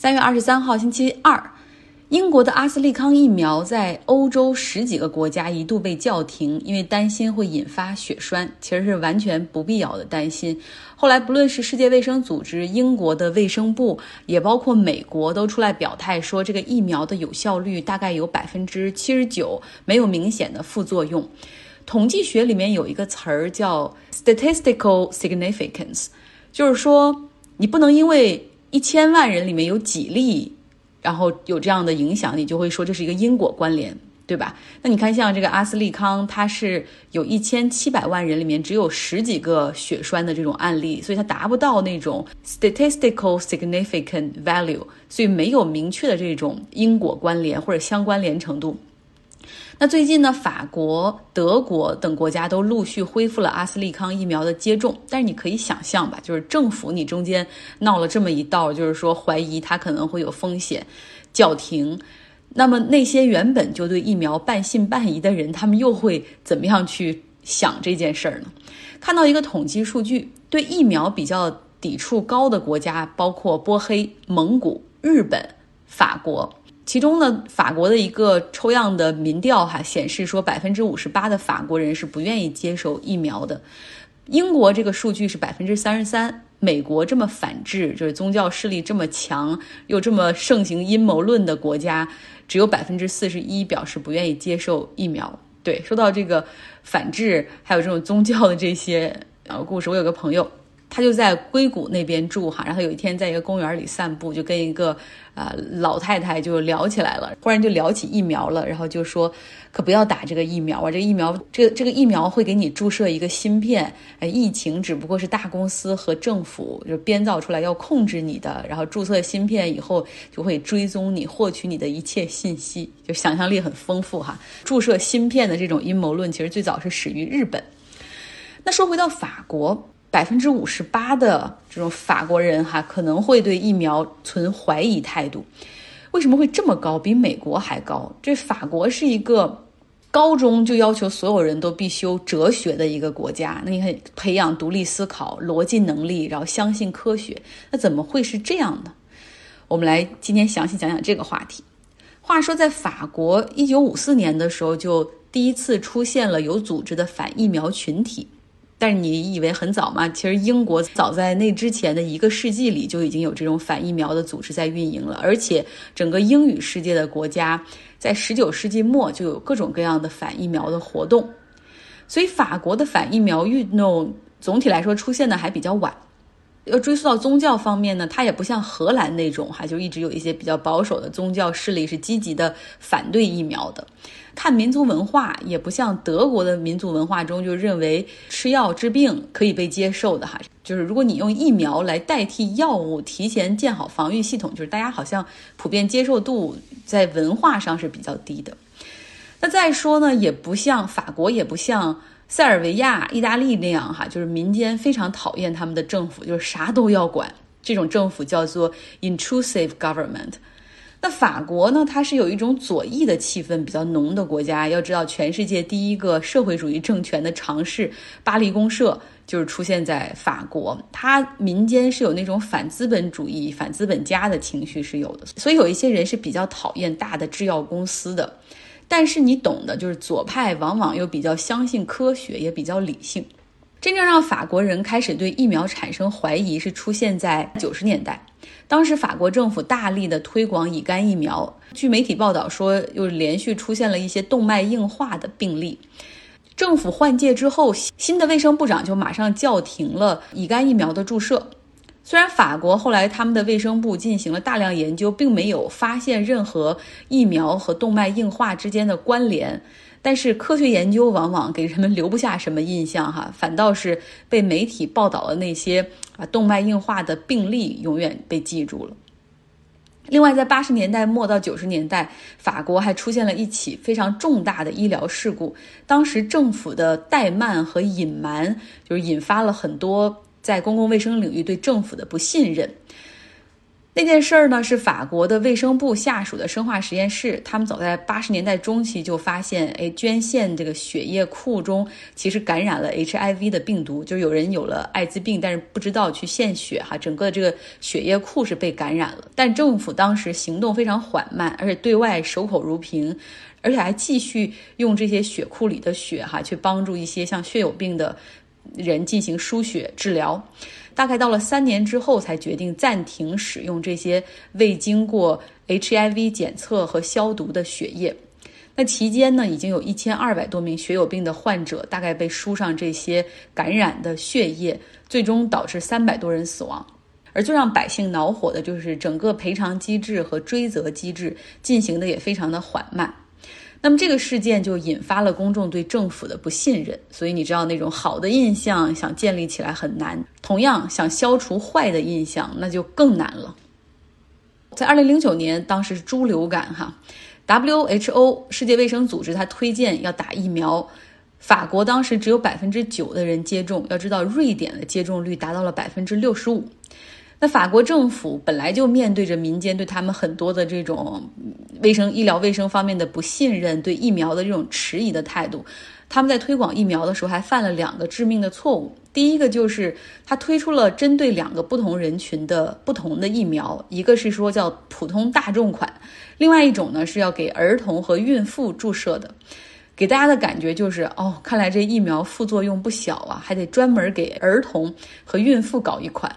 三月二十三号，星期二，英国的阿斯利康疫苗在欧洲十几个国家一度被叫停，因为担心会引发血栓，其实是完全不必要的担心。后来，不论是世界卫生组织、英国的卫生部，也包括美国，都出来表态说，这个疫苗的有效率大概有百分之七十九，没有明显的副作用。统计学里面有一个词儿叫 statistical significance，就是说你不能因为一千万人里面有几例，然后有这样的影响，你就会说这是一个因果关联，对吧？那你看，像这个阿斯利康，它是有一千七百万人里面只有十几个血栓的这种案例，所以它达不到那种 statistical significant value，所以没有明确的这种因果关联或者相关联程度。那最近呢，法国、德国等国家都陆续恢复了阿斯利康疫苗的接种，但是你可以想象吧，就是政府你中间闹了这么一道，就是说怀疑它可能会有风险，叫停。那么那些原本就对疫苗半信半疑的人，他们又会怎么样去想这件事儿呢？看到一个统计数据，对疫苗比较抵触高的国家包括波黑、蒙古、日本、法国。其中呢，法国的一个抽样的民调哈显示说，百分之五十八的法国人是不愿意接受疫苗的。英国这个数据是百分之三十三，美国这么反制，就是宗教势力这么强又这么盛行阴谋论的国家，只有百分之四十一表示不愿意接受疫苗。对，说到这个反制，还有这种宗教的这些呃故事，我有个朋友。他就在硅谷那边住哈，然后有一天在一个公园里散步，就跟一个呃老太太就聊起来了，忽然就聊起疫苗了，然后就说可不要打这个疫苗啊，这个疫苗这个这个疫苗会给你注射一个芯片，哎，疫情只不过是大公司和政府就编造出来要控制你的，然后注册芯片以后就会追踪你，获取你的一切信息，就想象力很丰富哈。注射芯片的这种阴谋论其实最早是始于日本。那说回到法国。百分之五十八的这种法国人哈可能会对疫苗存怀疑态度，为什么会这么高？比美国还高？这法国是一个高中就要求所有人都必修哲学的一个国家。那你看，培养独立思考、逻辑能力，然后相信科学，那怎么会是这样的？我们来今天详细讲讲这个话题。话说，在法国一九五四年的时候，就第一次出现了有组织的反疫苗群体。但是你以为很早吗？其实英国早在那之前的一个世纪里就已经有这种反疫苗的组织在运营了，而且整个英语世界的国家在十九世纪末就有各种各样的反疫苗的活动。所以法国的反疫苗运动总体来说出现的还比较晚。要追溯到宗教方面呢，它也不像荷兰那种哈，就一直有一些比较保守的宗教势力是积极的反对疫苗的。看民族文化也不像德国的民族文化中就认为吃药治病可以被接受的哈，就是如果你用疫苗来代替药物，提前建好防御系统，就是大家好像普遍接受度在文化上是比较低的。那再说呢，也不像法国，也不像塞尔维亚、意大利那样哈，就是民间非常讨厌他们的政府，就是啥都要管，这种政府叫做 intrusive government。那法国呢？它是有一种左翼的气氛比较浓的国家。要知道，全世界第一个社会主义政权的尝试——巴黎公社，就是出现在法国。它民间是有那种反资本主义、反资本家的情绪是有的，所以有一些人是比较讨厌大的制药公司的。但是你懂的，就是左派往往又比较相信科学，也比较理性。真正让法国人开始对疫苗产生怀疑，是出现在九十年代。当时法国政府大力的推广乙肝疫苗，据媒体报道说，又连续出现了一些动脉硬化的病例。政府换届之后，新的卫生部长就马上叫停了乙肝疫苗的注射。虽然法国后来他们的卫生部进行了大量研究，并没有发现任何疫苗和动脉硬化之间的关联。但是科学研究往往给人们留不下什么印象哈，反倒是被媒体报道的那些啊动脉硬化的病例永远被记住了。另外，在八十年代末到九十年代，法国还出现了一起非常重大的医疗事故，当时政府的怠慢和隐瞒，就是引发了很多在公共卫生领域对政府的不信任。那件事儿呢，是法国的卫生部下属的生化实验室，他们早在八十年代中期就发现，哎，捐献这个血液库中其实感染了 HIV 的病毒，就是有人有了艾滋病，但是不知道去献血哈，整个这个血液库是被感染了。但政府当时行动非常缓慢，而且对外守口如瓶，而且还继续用这些血库里的血哈，去帮助一些像血友病的人进行输血治疗。大概到了三年之后，才决定暂停使用这些未经过 HIV 检测和消毒的血液。那期间呢，已经有一千二百多名血友病的患者，大概被输上这些感染的血液，最终导致三百多人死亡。而最让百姓恼火的就是整个赔偿机制和追责机制进行的也非常的缓慢。那么这个事件就引发了公众对政府的不信任，所以你知道那种好的印象想建立起来很难，同样想消除坏的印象那就更难了。在二零零九年，当时是猪流感哈，WHO 世界卫生组织它推荐要打疫苗，法国当时只有百分之九的人接种，要知道瑞典的接种率达到了百分之六十五。那法国政府本来就面对着民间对他们很多的这种卫生、医疗卫生方面的不信任，对疫苗的这种迟疑的态度。他们在推广疫苗的时候还犯了两个致命的错误。第一个就是他推出了针对两个不同人群的不同的疫苗，一个是说叫普通大众款，另外一种呢是要给儿童和孕妇注射的。给大家的感觉就是，哦，看来这疫苗副作用不小啊，还得专门给儿童和孕妇搞一款。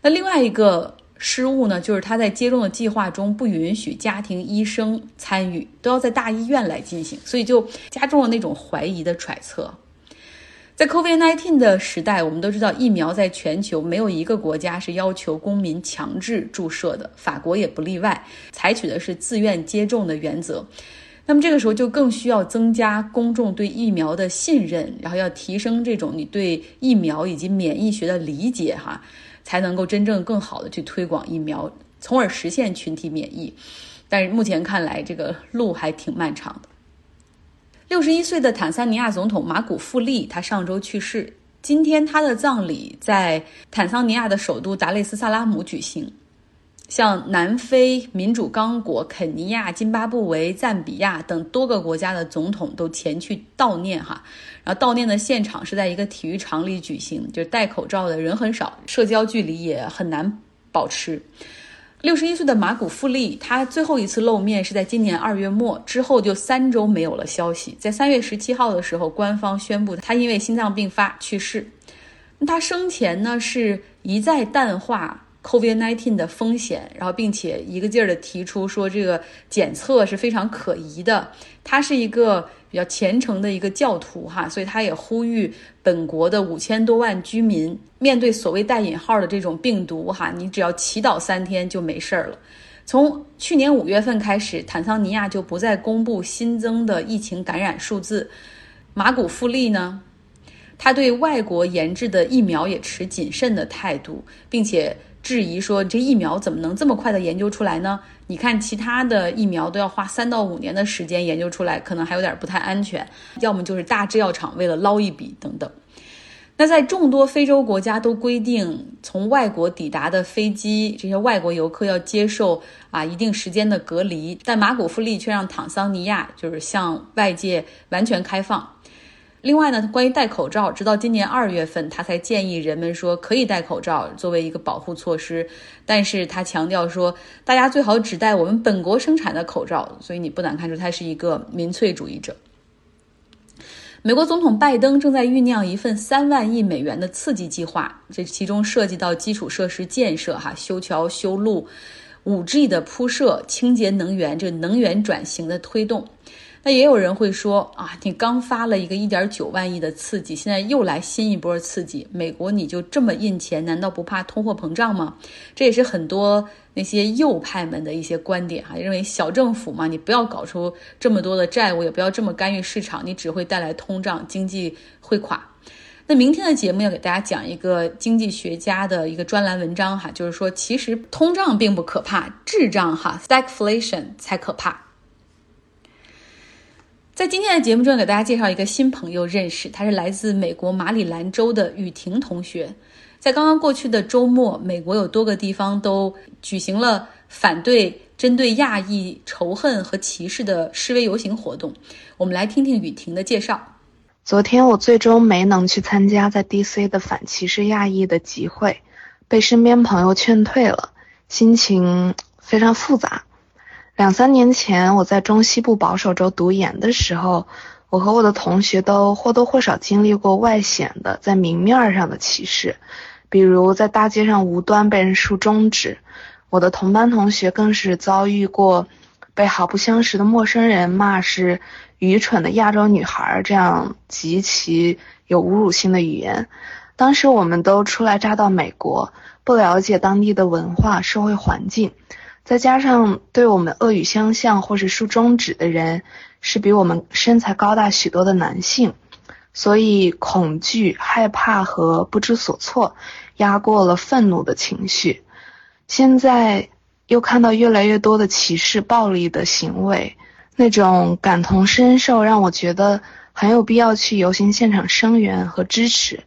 那另外一个失误呢，就是他在接种的计划中不允许家庭医生参与，都要在大医院来进行，所以就加重了那种怀疑的揣测。在 COVID-19 的时代，我们都知道疫苗在全球没有一个国家是要求公民强制注射的，法国也不例外，采取的是自愿接种的原则。那么这个时候就更需要增加公众对疫苗的信任，然后要提升这种你对疫苗以及免疫学的理解，哈。才能够真正更好的去推广疫苗，从而实现群体免疫。但是目前看来，这个路还挺漫长的。六十一岁的坦桑尼亚总统马古富利，他上周去世，今天他的葬礼在坦桑尼亚的首都达累斯萨拉姆举行。像南非、民主刚果、肯尼亚、津巴布韦、赞比亚等多个国家的总统都前去悼念哈，然后悼念的现场是在一个体育场里举行，就是戴口罩的人很少，社交距离也很难保持。六十一岁的马古富利，他最后一次露面是在今年二月末之后就三周没有了消息，在三月十七号的时候，官方宣布他因为心脏病发去世。他生前呢是一再淡化。COVID-19 的风险，然后并且一个劲儿的提出说这个检测是非常可疑的。他是一个比较虔诚的一个教徒哈，所以他也呼吁本国的五千多万居民面对所谓带引号的这种病毒哈，你只要祈祷三天就没事儿了。从去年五月份开始，坦桑尼亚就不再公布新增的疫情感染数字。马古富利呢，他对外国研制的疫苗也持谨慎的态度，并且。质疑说这疫苗怎么能这么快的研究出来呢？你看其他的疫苗都要花三到五年的时间研究出来，可能还有点不太安全。要么就是大制药厂为了捞一笔等等。那在众多非洲国家都规定，从外国抵达的飞机，这些外国游客要接受啊一定时间的隔离，但马古富利却让坦桑尼亚就是向外界完全开放。另外呢，关于戴口罩，直到今年二月份，他才建议人们说可以戴口罩作为一个保护措施。但是他强调说，大家最好只戴我们本国生产的口罩。所以你不难看出他是一个民粹主义者。美国总统拜登正在酝酿一份三万亿美元的刺激计划，这其中涉及到基础设施建设、哈修桥修路、五 G 的铺设、清洁能源这能源转型的推动。那也有人会说啊，你刚发了一个一点九万亿的刺激，现在又来新一波刺激，美国你就这么印钱，难道不怕通货膨胀吗？这也是很多那些右派们的一些观点哈，认为小政府嘛，你不要搞出这么多的债务，也不要这么干预市场，你只会带来通胀，经济会垮。那明天的节目要给大家讲一个经济学家的一个专栏文章哈，就是说其实通胀并不可怕，滞胀哈 （stagflation） 才可怕。在今天的节目中，给大家介绍一个新朋友认识，他是来自美国马里兰州的雨婷同学。在刚刚过去的周末，美国有多个地方都举行了反对针对亚裔仇恨和歧视的示威游行活动。我们来听听雨婷的介绍。昨天我最终没能去参加在 DC 的反歧视亚裔的集会，被身边朋友劝退了，心情非常复杂。两三年前我在中西部保守州读研的时候，我和我的同学都或多或少经历过外显的在明面上的歧视。比如在大街上无端被人竖中指，我的同班同学更是遭遇过被毫不相识的陌生人骂是愚蠢的亚洲女孩这样极其有侮辱性的语言。当时我们都初来乍到美国，不了解当地的文化、社会环境，再加上对我们恶语相向或是竖中指的人是比我们身材高大许多的男性。所以，恐惧、害怕和不知所措压过了愤怒的情绪。现在又看到越来越多的歧视、暴力的行为，那种感同身受让我觉得很有必要去游行现场声援和支持。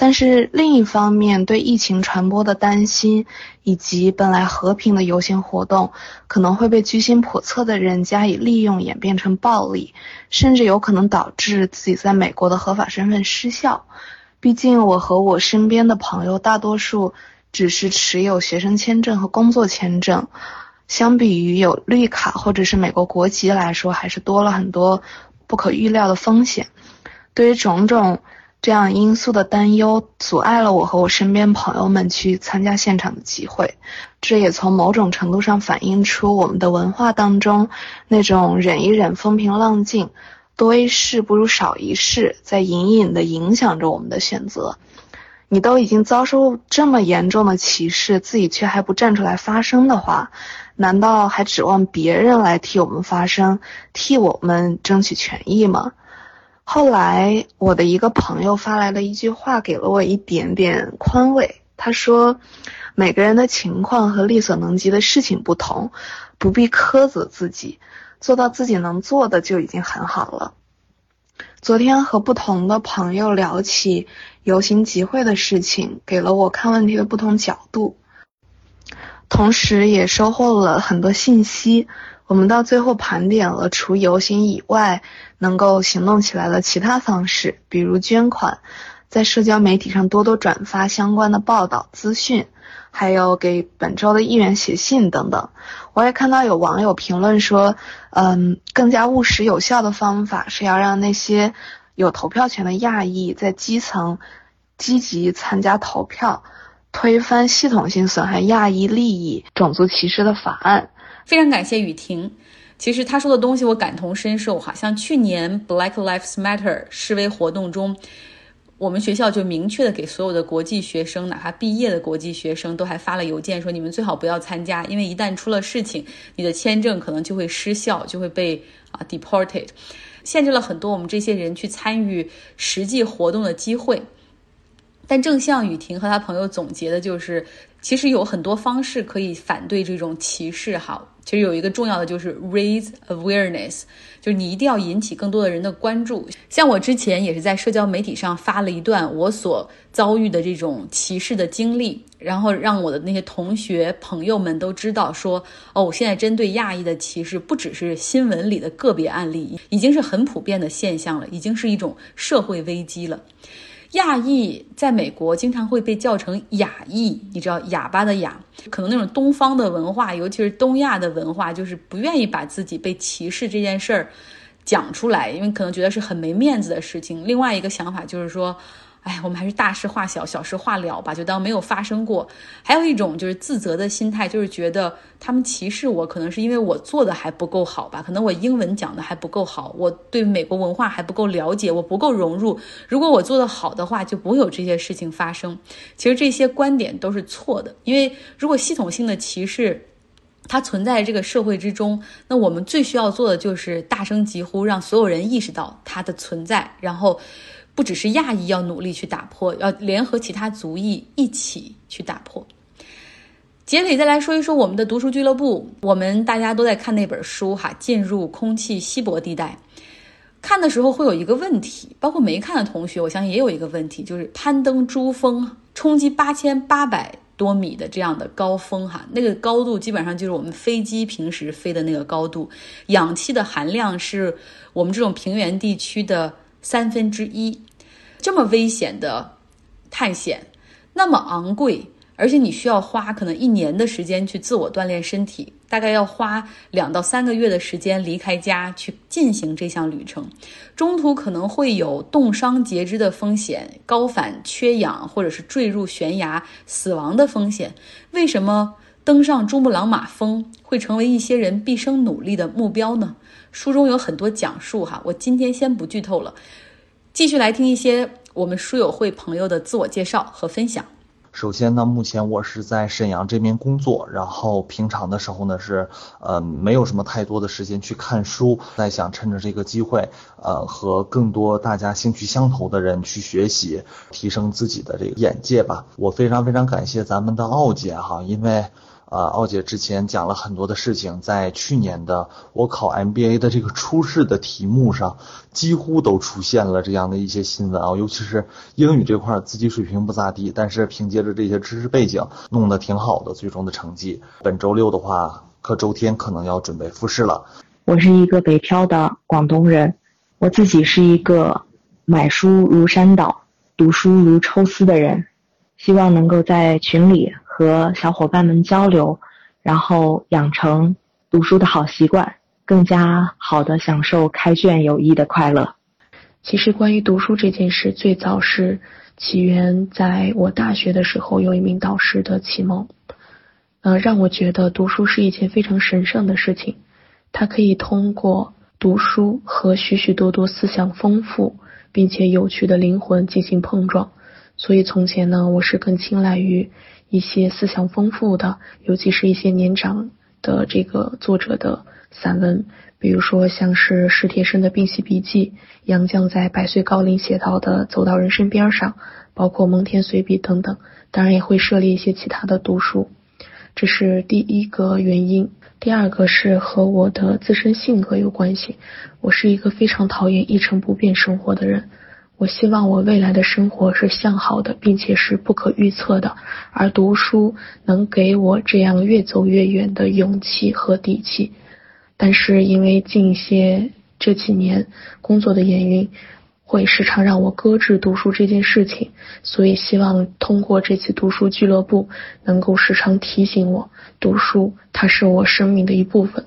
但是另一方面，对疫情传播的担心，以及本来和平的游行活动可能会被居心叵测的人加以利用，演变成暴力，甚至有可能导致自己在美国的合法身份失效。毕竟我和我身边的朋友大多数只是持有学生签证和工作签证，相比于有绿卡或者是美国国籍来说，还是多了很多不可预料的风险。对于种种。这样因素的担忧阻碍了我和我身边朋友们去参加现场的机会，这也从某种程度上反映出我们的文化当中那种忍一忍风平浪静，多一事不如少一事，在隐隐的影响着我们的选择。你都已经遭受这么严重的歧视，自己却还不站出来发声的话，难道还指望别人来替我们发声，替我们争取权益吗？后来，我的一个朋友发来的一句话，给了我一点点宽慰。他说：“每个人的情况和力所能及的事情不同，不必苛责自己，做到自己能做的就已经很好了。”昨天和不同的朋友聊起游行集会的事情，给了我看问题的不同角度，同时也收获了很多信息。我们到最后盘点了除游行以外能够行动起来的其他方式，比如捐款，在社交媒体上多多转发相关的报道资讯，还有给本周的议员写信等等。我也看到有网友评论说，嗯，更加务实有效的方法是要让那些有投票权的亚裔在基层积极参加投票，推翻系统性损害亚裔利益、种族歧视的法案。非常感谢雨婷，其实她说的东西我感同身受哈。像去年 Black Lives Matter 示威活动中，我们学校就明确的给所有的国际学生，哪怕毕业的国际学生，都还发了邮件说你们最好不要参加，因为一旦出了事情，你的签证可能就会失效，就会被啊 deported，限制了很多我们这些人去参与实际活动的机会。但正像雨婷和她朋友总结的，就是其实有很多方式可以反对这种歧视。哈，其实有一个重要的就是 raise awareness，就是你一定要引起更多的人的关注。像我之前也是在社交媒体上发了一段我所遭遇的这种歧视的经历，然后让我的那些同学朋友们都知道，说哦，我现在针对亚裔的歧视不只是新闻里的个别案例，已经是很普遍的现象了，已经是一种社会危机了。亚裔在美国经常会被叫成哑裔，你知道哑巴的哑，可能那种东方的文化，尤其是东亚的文化，就是不愿意把自己被歧视这件事儿讲出来，因为可能觉得是很没面子的事情。另外一个想法就是说。哎，我们还是大事化小，小事化了吧，就当没有发生过。还有一种就是自责的心态，就是觉得他们歧视我，可能是因为我做的还不够好吧？可能我英文讲的还不够好，我对美国文化还不够了解，我不够融入。如果我做的好的话，就不会有这些事情发生。其实这些观点都是错的，因为如果系统性的歧视它存在这个社会之中，那我们最需要做的就是大声疾呼，让所有人意识到它的存在，然后。不只是亚裔要努力去打破，要联合其他族裔一起去打破。结尾再来说一说我们的读书俱乐部，我们大家都在看那本书哈，进入空气稀薄地带。看的时候会有一个问题，包括没看的同学，我相信也有一个问题，就是攀登珠峰，冲击八千八百多米的这样的高峰，哈，那个高度基本上就是我们飞机平时飞的那个高度，氧气的含量是我们这种平原地区的三分之一，这么危险的探险，那么昂贵。而且你需要花可能一年的时间去自我锻炼身体，大概要花两到三个月的时间离开家去进行这项旅程，中途可能会有冻伤截肢的风险、高反缺氧或者是坠入悬崖死亡的风险。为什么登上珠穆朗玛峰会成为一些人毕生努力的目标呢？书中有很多讲述哈，我今天先不剧透了，继续来听一些我们书友会朋友的自我介绍和分享。首先呢，目前我是在沈阳这边工作，然后平常的时候呢是，呃，没有什么太多的时间去看书，在想趁着这个机会，呃，和更多大家兴趣相投的人去学习，提升自己的这个眼界吧。我非常非常感谢咱们的奥姐哈，因为。呃，奥姐之前讲了很多的事情，在去年的我考 MBA 的这个初试的题目上，几乎都出现了这样的一些新闻啊，尤其是英语这块，自己水平不咋地，但是凭借着这些知识背景，弄得挺好的，最终的成绩。本周六的话，可周天可能要准备复试了。我是一个北漂的广东人，我自己是一个买书如山倒，读书如抽丝的人，希望能够在群里。和小伙伴们交流，然后养成读书的好习惯，更加好的享受开卷有益的快乐。其实关于读书这件事，最早是起源在我大学的时候，有一名导师的启蒙，呃，让我觉得读书是一件非常神圣的事情。它可以通过读书和许许多多思想丰富并且有趣的灵魂进行碰撞。所以从前呢，我是更青睐于。一些思想丰富的，尤其是一些年长的这个作者的散文，比如说像是史铁生的《病隙笔记》，杨绛在百岁高龄写到的《走到人生边上》，包括蒙恬随笔等等。当然也会涉猎一些其他的读书，这是第一个原因。第二个是和我的自身性格有关系，我是一个非常讨厌一成不变生活的人。我希望我未来的生活是向好的，并且是不可预测的，而读书能给我这样越走越远的勇气和底气。但是因为近些这几年工作的原因，会时常让我搁置读书这件事情，所以希望通过这次读书俱乐部，能够时常提醒我，读书它是我生命的一部分。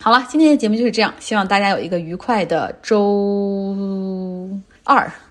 好了，今天的节目就是这样，希望大家有一个愉快的周。二。